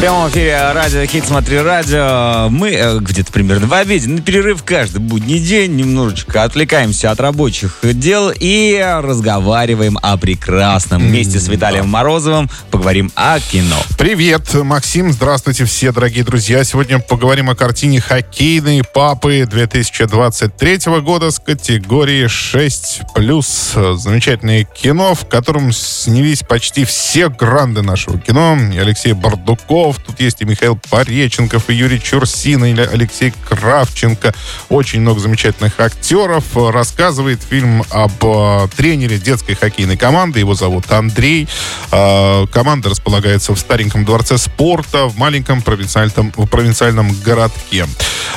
В прямом эфире радио Хит Смотри Радио. Мы э, где-то примерно в обеде, на перерыв каждый будний день, немножечко отвлекаемся от рабочих дел и разговариваем о прекрасном. Вместе с Виталием Морозовым поговорим о кино. Привет, Максим. Здравствуйте все, дорогие друзья. Сегодня поговорим о картине «Хоккейные папы» 2023 года с категории 6+. Замечательное кино, в котором снялись почти все гранды нашего кино. И Алексей Бардуков, тут есть и Михаил Пореченков, и Юрий Чурсин, и Алексей Кравченко. Очень много замечательных актеров. Рассказывает фильм об э, тренере детской хоккейной команды. Его зовут Андрей. Э, команда располагается в стареньком дворце спорта в маленьком провинциальном, провинциальном городке.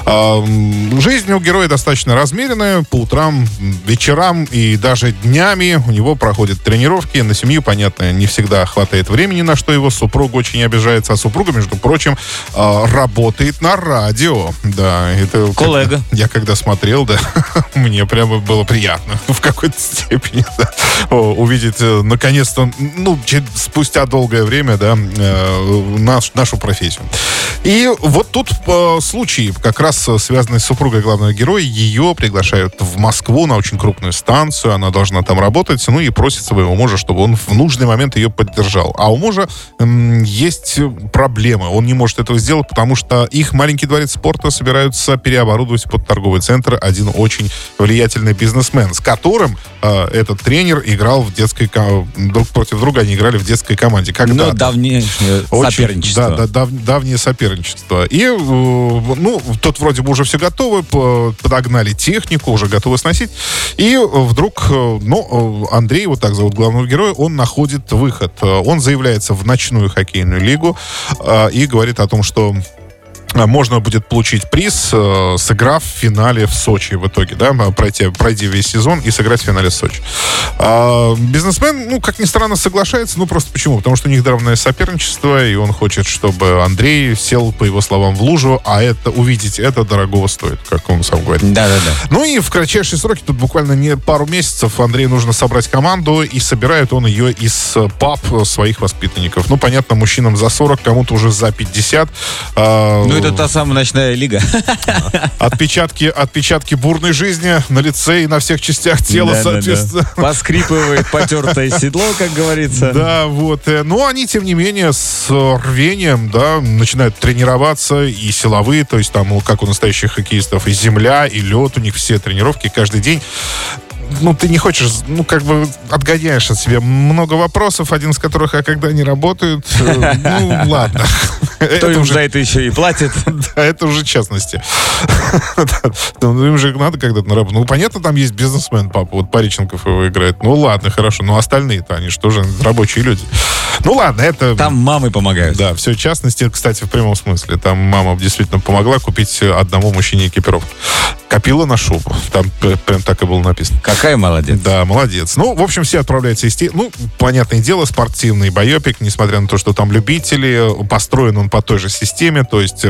Жизнь у героя достаточно размеренная. По утрам, вечерам и даже днями у него проходят тренировки. На семью, понятно, не всегда хватает времени, на что его супруг очень обижается. А супруга, между прочим, работает на радио. Да, это... Коллега. Когда, я когда смотрел, да, мне прямо было приятно в какой-то степени да, увидеть э, наконец-то, ну, спустя долгое время, да, э, наш, нашу профессию. И вот тут э, случай, как раз связанный с супругой главного героя, ее приглашают в Москву на очень крупную станцию, она должна там работать, ну и просит своего мужа, чтобы он в нужный момент ее поддержал. А у мужа м, есть проблемы, он не может этого сделать, потому что их маленький дворец спорта собираются переоборудовать под торговый центр один очень влиятельный бизнесмен, с которым э, этот тренер играл в детской друг против друга они играли в детской команде. Когда ну, давнее очень, соперничество. Да, да, дав, давнее соперничество. И, э, ну, тут вроде бы уже все готовы, подогнали технику, уже готовы сносить. И вдруг, э, ну, э, Андрей, вот так зовут главного героя, он находит выход. Он заявляется в ночную хоккейную лигу и говорит о том, что можно будет получить приз, э, сыграв в финале в Сочи в итоге, да, пройти, пройти весь сезон и сыграть в финале в Сочи. А бизнесмен, ну, как ни странно, соглашается, ну, просто почему? Потому что у них давнее соперничество, и он хочет, чтобы Андрей сел, по его словам, в лужу, а это увидеть это дорогого стоит, как он сам говорит. Да-да-да. Ну и в кратчайшие сроки, тут буквально не пару месяцев, Андрею нужно собрать команду, и собирает он ее из пап своих воспитанников. Ну, понятно, мужчинам за 40, кому-то уже за 50. Ну, это та самая ночная лига. Отпечатки, отпечатки бурной жизни на лице и на всех частях тела, да, соответственно. Да, да. Поскрипывает потертое седло, как говорится. Да, вот. Э, но они, тем не менее, с рвением, да, начинают тренироваться и силовые, то есть там, как у настоящих хоккеистов, и земля, и лед, у них все тренировки каждый день ну, ты не хочешь, ну, как бы отгоняешь от себя много вопросов, один из которых, а когда они работают, ну, ладно. Кто им за это еще и платит? Да, это уже частности. Ну, им же надо когда-то на работу. Ну, понятно, там есть бизнесмен, папа, вот Париченков его играет. Ну, ладно, хорошо, но остальные-то, они что же рабочие люди. Ну, ладно, это... Там мамы помогают. Да, все частности, кстати, в прямом смысле. Там мама действительно помогла купить одному мужчине экипировку. Копила на шубу. Там прям так и было написано. Какая молодец. Да, молодец. Ну, в общем, все отправляются из... Ну, понятное дело, спортивный байопик, несмотря на то, что там любители, построен он по той же системе, то есть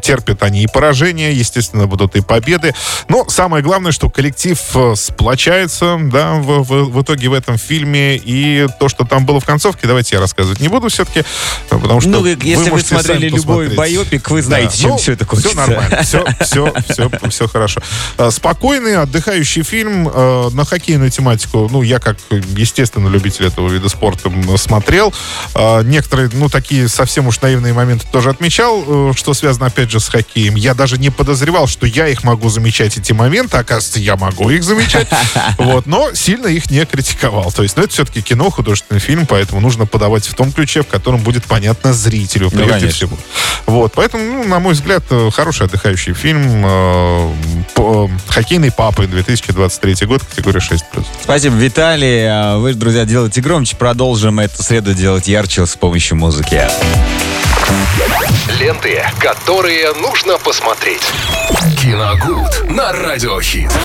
терпят они и поражения, естественно, будут и победы. Но самое главное, что коллектив э, сплочается, да, в, в, в итоге в этом фильме, и то, что там было в концовке, давайте я рассказывать не буду все-таки, э, потому что Ну, если вы, вы смотрели любой байопик, вы знаете, да. чем ну, все это кончится. Все нормально, все, все, все, все хорошо. Э, спокойный, отдыхающий фильм на хоккейную тематику, ну, я как, естественно, любитель этого вида спорта смотрел. Некоторые, ну, такие совсем уж наивные моменты тоже отмечал, э, что связано, опять же, с хоккеем. Я даже не подозревал, что я их могу замечать, эти моменты. Оказывается, я могу их замечать. Вот, но сильно их не критиковал. То есть, ну, это все-таки кино, художественный фильм, поэтому нужно подавать в том ключе, в котором будет понятно зрителю, ну, прежде ну, всего. Вот, поэтому, ну, на мой взгляд, э, хороший отдыхающий фильм. Э, «Хоккейный папы», 2023 год, категория 6+. Спасибо, Виталий. А вы, друзья, делайте громче. Продолжим эту среду делать ярче с помощью музыки. Ленты, которые нужно посмотреть. Киногуд на Радиохит.